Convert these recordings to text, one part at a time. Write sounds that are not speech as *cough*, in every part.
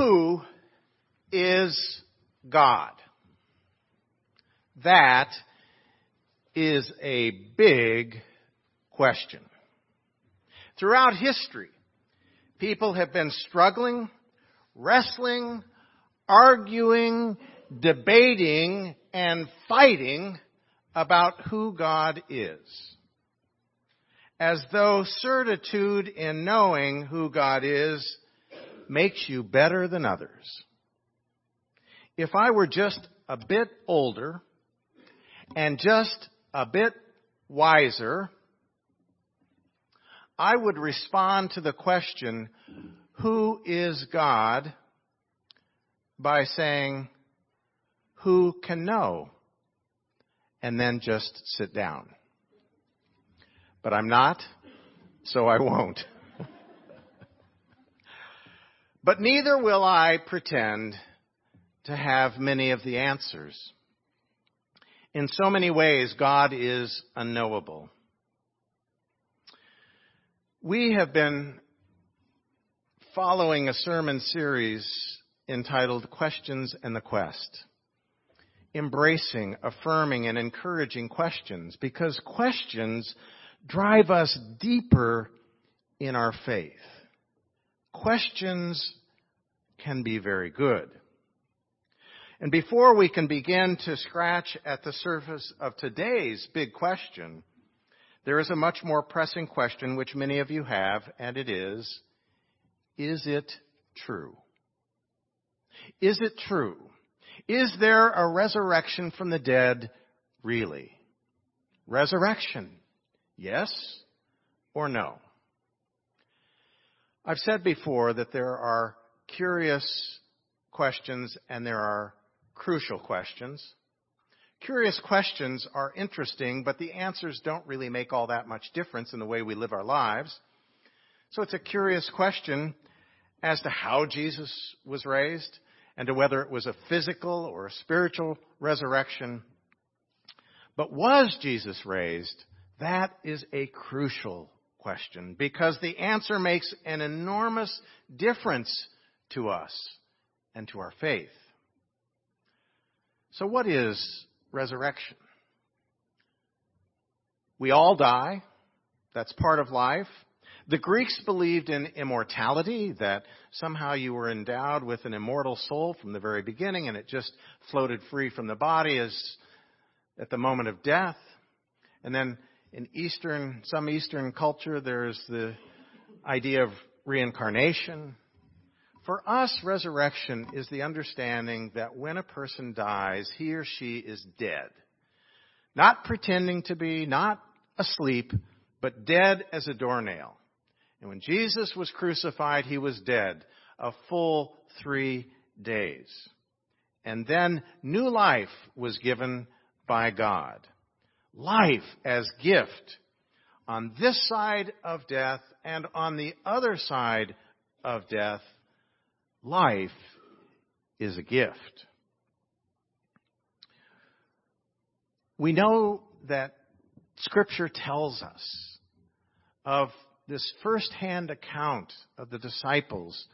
Who is God? That is a big question. Throughout history, people have been struggling, wrestling, arguing, debating, and fighting about who God is. As though certitude in knowing who God is makes you better than others. If I were just a bit older and just a bit wiser, I would respond to the question, who is God? by saying, who can know? And then just sit down. But I'm not, so I won't. *laughs* but neither will I pretend to have many of the answers. In so many ways, God is unknowable. We have been following a sermon series entitled Questions and the Quest. Embracing, affirming, and encouraging questions because questions drive us deeper in our faith. Questions can be very good. And before we can begin to scratch at the surface of today's big question, there is a much more pressing question which many of you have, and it is, is it true? Is it true? Is there a resurrection from the dead really? Resurrection. Yes or no? I've said before that there are curious questions and there are crucial questions. Curious questions are interesting, but the answers don't really make all that much difference in the way we live our lives. So it's a curious question as to how Jesus was raised and to whether it was a physical or a spiritual resurrection. But was Jesus raised? That is a crucial question because the answer makes an enormous difference to us and to our faith. So what is resurrection? We all die. That's part of life. The Greeks believed in immortality, that somehow you were endowed with an immortal soul from the very beginning and it just floated free from the body as at the moment of death. And then in Eastern, some Eastern culture, there's the idea of reincarnation. For us, resurrection is the understanding that when a person dies, he or she is dead. Not pretending to be, not asleep, but dead as a doornail. And when Jesus was crucified, he was dead a full three days. And then new life was given by God. Life as gift on this side of death and on the other side of death. Life is a gift. We know that Scripture tells us of this first-hand account of the disciples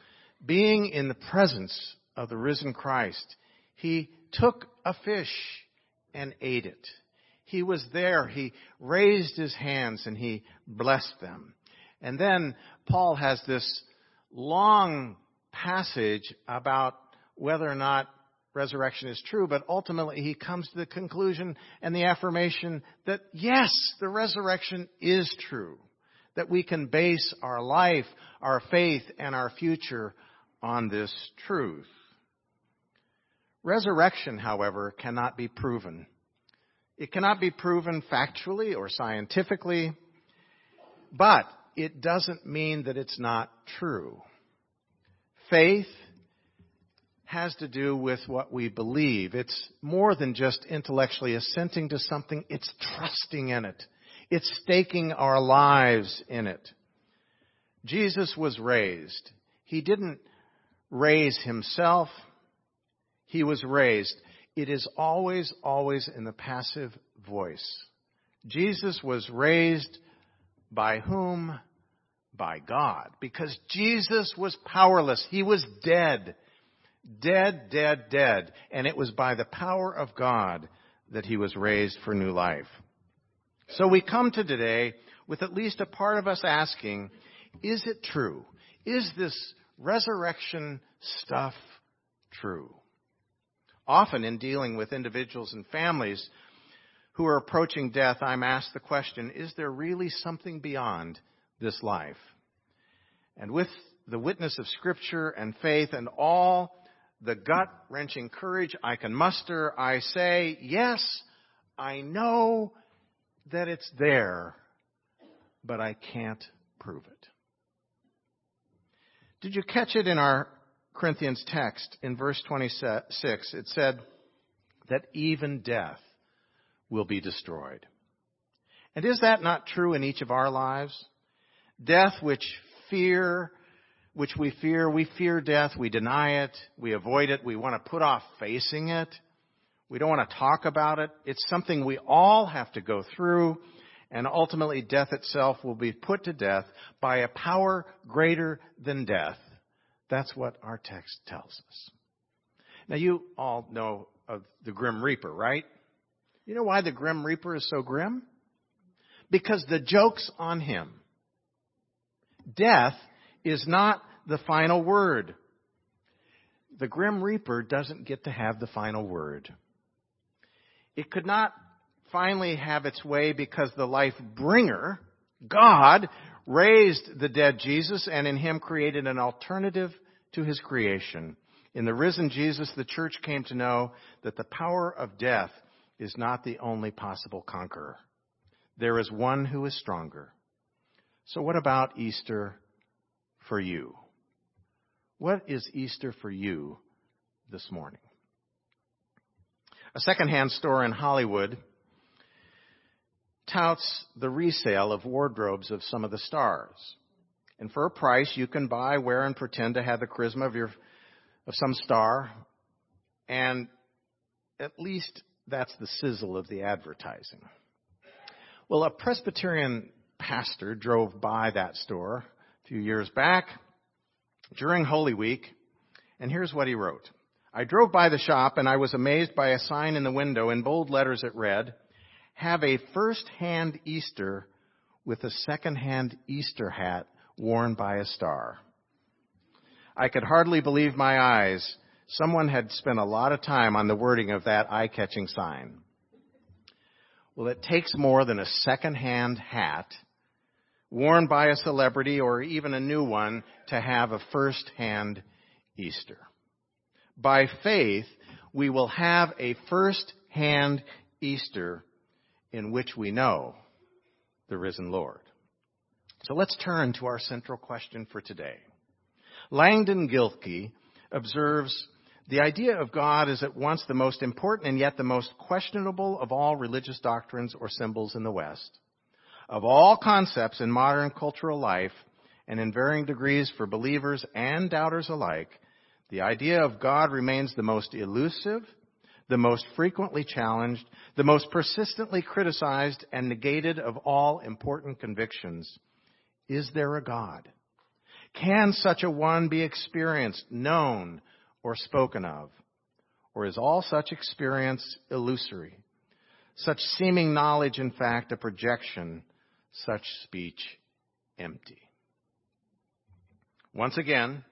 being in the presence of the risen Christ, he took a fish and ate it. He was there. He raised his hands and he blessed them. And then Paul has this long passage about whether or not resurrection is true, but ultimately he comes to the conclusion and the affirmation that yes, the resurrection is true that we can base our life, our faith, and our future on this truth. Resurrection, however, cannot be proven. It cannot be proven factually or scientifically, but it doesn't mean that it's not true. Faith has to do with what we believe. It's more than just intellectually assenting to something, it's trusting in it. It's staking our lives in it. Jesus was raised. He didn't raise himself. He was raised. It is always, always in the passive voice. Jesus was raised by whom? By God. Because Jesus was powerless. He was dead. Dead, dead, dead. And it was by the power of God that he was raised for new life. So we come to today with at least a part of us asking, is it true? Is this resurrection stuff true? Often in dealing with individuals and families who are approaching death, I'm asked the question, is there really something beyond this life? And with the witness of Scripture and faith and all the gut wrenching courage I can muster, I say, yes, I know that it's there, but I can't prove it. Did you catch it in our Corinthians text in verse 26? It said that even death will be destroyed. And is that not true in each of our lives? Death which fear, which we fear, we fear death, we deny it, we avoid it, we want to put off facing it. We don't want to talk about it. It's something we all have to go through, and ultimately death itself will be put to death by a power greater than death. That's what our text tells us. Now you all know of the Grim Reaper, right? You know why the Grim Reaper is so grim? Because the joke's on him. Death is not the final word. The Grim Reaper doesn't get to have the final word. It could not finally have its way because the life bringer, God, raised the dead Jesus and in him created an alternative to his creation. In the risen Jesus, the church came to know that the power of death is not the only possible conqueror. There is one who is stronger. So what about Easter for you? What is Easter for you this morning? A secondhand store in Hollywood touts the resale of wardrobes of some of the stars. And for a price, you can buy, wear, and pretend to have the charisma of your of some star, and at least that's the sizzle of the advertising. Well, a Presbyterian pastor drove by that store a few years back during Holy Week, and here's what he wrote. I drove by the shop and I was amazed by a sign in the window. In bold letters it read, Have a first-hand Easter with a second-hand Easter hat worn by a star. I could hardly believe my eyes. Someone had spent a lot of time on the wording of that eye-catching sign. Well, it takes more than a second-hand hat worn by a celebrity or even a new one to have a first-hand Easter. By faith, we will have a first-hand Easter in which we know the risen Lord. So let's turn to our central question for today. Langdon Gilkey observes the idea of God is at once the most important and yet the most questionable of all religious doctrines or symbols in the West. Of all concepts in modern cultural life, and in varying degrees for believers and doubters alike, the idea of God remains the most elusive, the most frequently challenged, the most persistently criticized and negated of all important convictions. Is there a God? Can such a one be experienced, known, or spoken of? Or is all such experience illusory? Such seeming knowledge, in fact, a projection, such speech empty. Once again,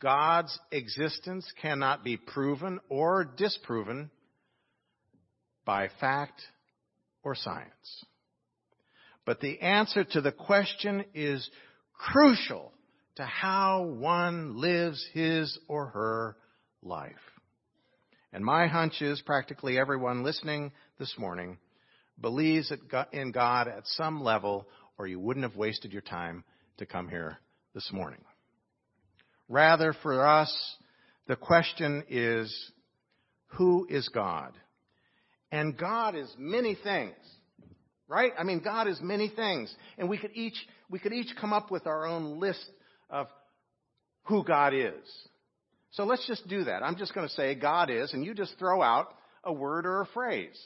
God's existence cannot be proven or disproven by fact or science. But the answer to the question is crucial to how one lives his or her life. And my hunch is practically everyone listening this morning believes in God at some level, or you wouldn't have wasted your time to come here this morning. Rather, for us, the question is, who is God? And God is many things. Right? I mean, God is many things. And we could each, we could each come up with our own list of who God is. So let's just do that. I'm just going to say God is, and you just throw out a word or a phrase.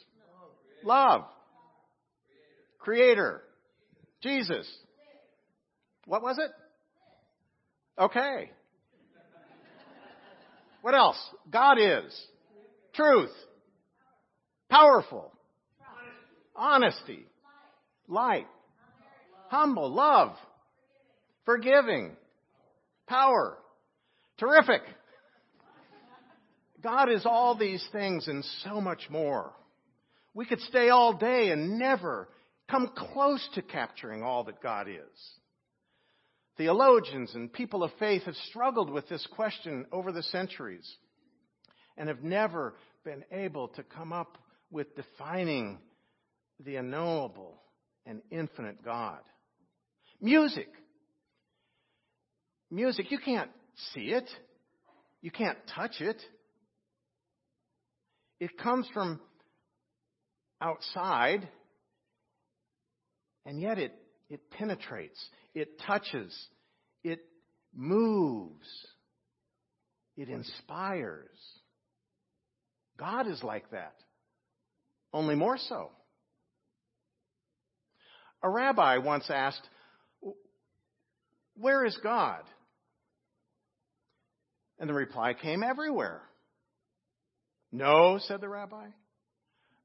Love. Creator. Jesus. What was it? Okay. What else? God is. Truth. Powerful. Honesty. Light. Humble. Love. Forgiving. Power. Terrific. God is all these things and so much more. We could stay all day and never come close to capturing all that God is. Theologians and people of faith have struggled with this question over the centuries and have never been able to come up with defining the unknowable and infinite God. Music. Music, you can't see it. You can't touch it. It comes from outside, and yet it, it penetrates, it touches, it moves, it inspires. God is like that, only more so. A rabbi once asked, Where is God? And the reply came, Everywhere. No, said the rabbi.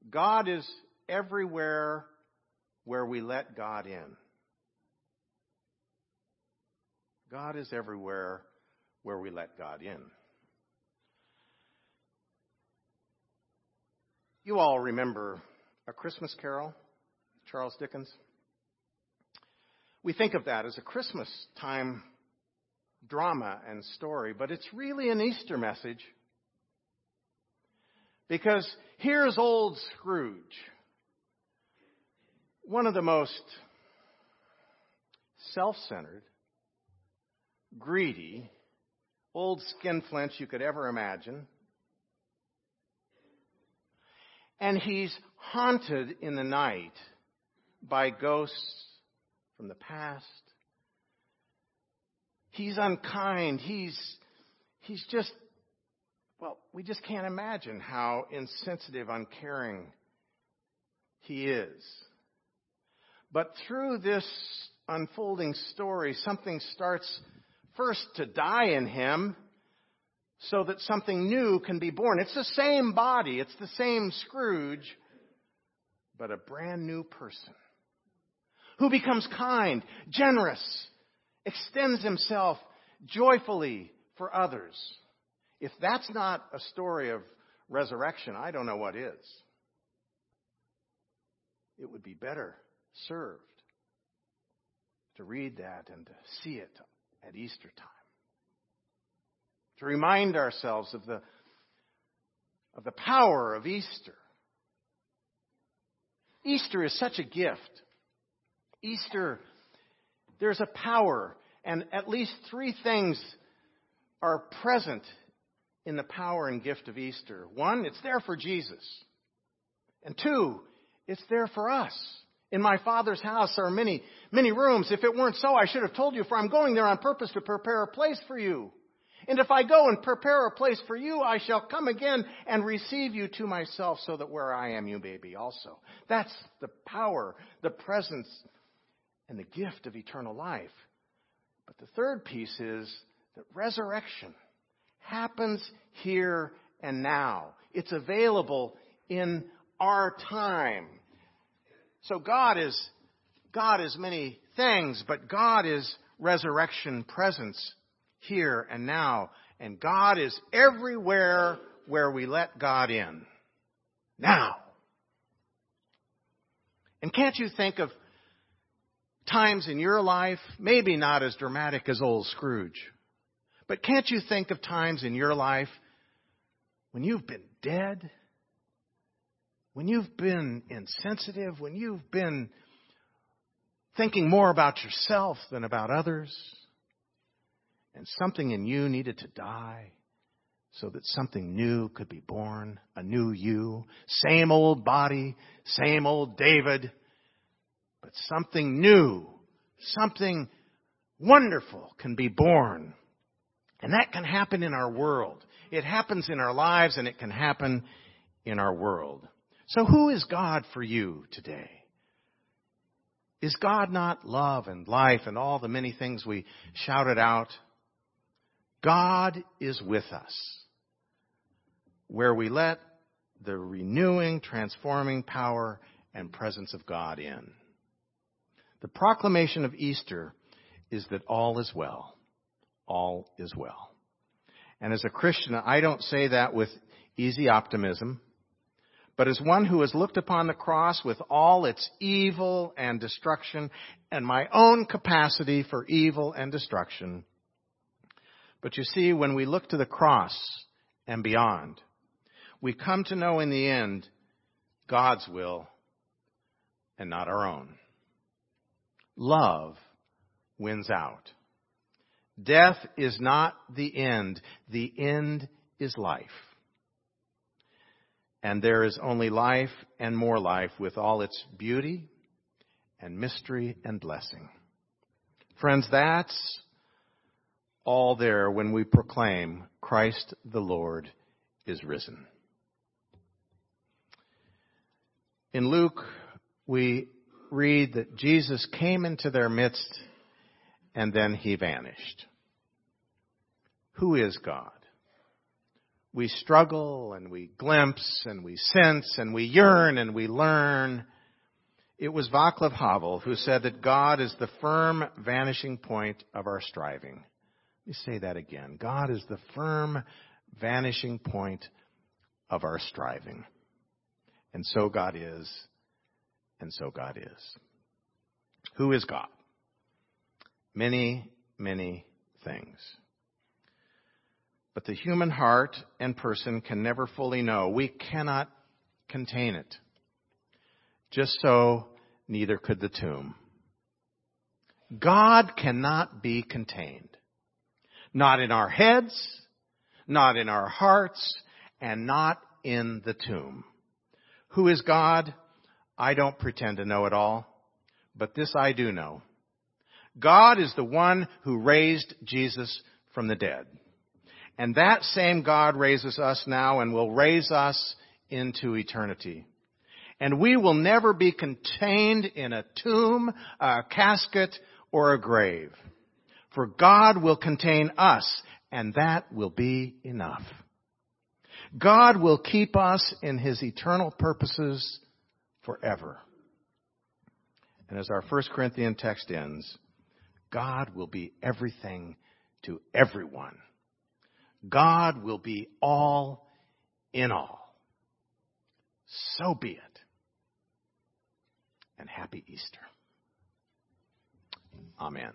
God is everywhere where we let God in. God is everywhere where we let God in. You all remember A Christmas Carol, Charles Dickens? We think of that as a Christmas time drama and story, but it's really an Easter message because here's old Scrooge, one of the most self centered, greedy, old skinflints you could ever imagine. And he's haunted in the night by ghosts from the past. He's unkind. He's, he's just well, we just can't imagine how insensitive, uncaring he is. But through this unfolding story, something starts first to die in him so that something new can be born. It's the same body, it's the same Scrooge, but a brand new person who becomes kind, generous, extends himself joyfully for others. If that's not a story of resurrection, I don't know what is. It would be better served to read that and to see it at Easter time. To remind ourselves of the, of the power of Easter. Easter is such a gift. Easter, there's a power, and at least three things are present in the power and gift of Easter. One, it's there for Jesus. And two, it's there for us. In my Father's house are many, many rooms. If it weren't so, I should have told you, for I'm going there on purpose to prepare a place for you. And if I go and prepare a place for you, I shall come again and receive you to myself so that where I am, you may be also. That's the power, the presence, and the gift of eternal life. But the third piece is that resurrection happens here and now. It's available in our time. So God is, God is many things, but God is resurrection presence here and now. And God is everywhere where we let God in. Now. And can't you think of times in your life, maybe not as dramatic as old Scrooge, but can't you think of times in your life when you've been dead? When you've been insensitive? When you've been thinking more about yourself than about others? And something in you needed to die so that something new could be born, a new you. Same old body, same old David, but something new, something wonderful can be born and that can happen in our world. It happens in our lives and it can happen in our world. So who is God for you today? Is God not love and life and all the many things we shouted out? God is with us. where we let the renewing, transforming power and presence of God in. The proclamation of Easter is that all is well. All is well. And as a Christian, I don't say that with easy optimism, but as one who has looked upon the cross with all its evil and destruction and my own capacity for evil and destruction. But you see, when we look to the cross and beyond, we come to know in the end God's will and not our own. Love wins out. Death is not the end. The end is life. And there is only life and more life with all its beauty and mystery and blessing. Friends, that's all there when we proclaim Christ the Lord is risen. In Luke, we read that Jesus came into their midst and then he vanished. Who is God? We struggle and we glimpse and we sense and we yearn and we learn. It was Václav Havel who said that God is the firm vanishing point of our striving. Let me say that again. God is the firm vanishing point of our striving. And so God is, and so God is. Who is God? Many, many things. But the human heart and person can never fully know. We cannot contain it. Just so, neither could the tomb. God cannot be contained. Not in our heads, not in our hearts, and not in the tomb. Who is God? I don't pretend to know it all, but this I do know. God is the one who raised Jesus from the dead. And that same God raises us now and will raise us into eternity. And we will never be contained in a tomb, a casket, or a grave. For God will contain us, and that will be enough. God will keep us in His eternal purposes forever. And as our First Corinthian text ends, God will be everything to everyone. God will be all in all. So be it. And happy Easter. Amen.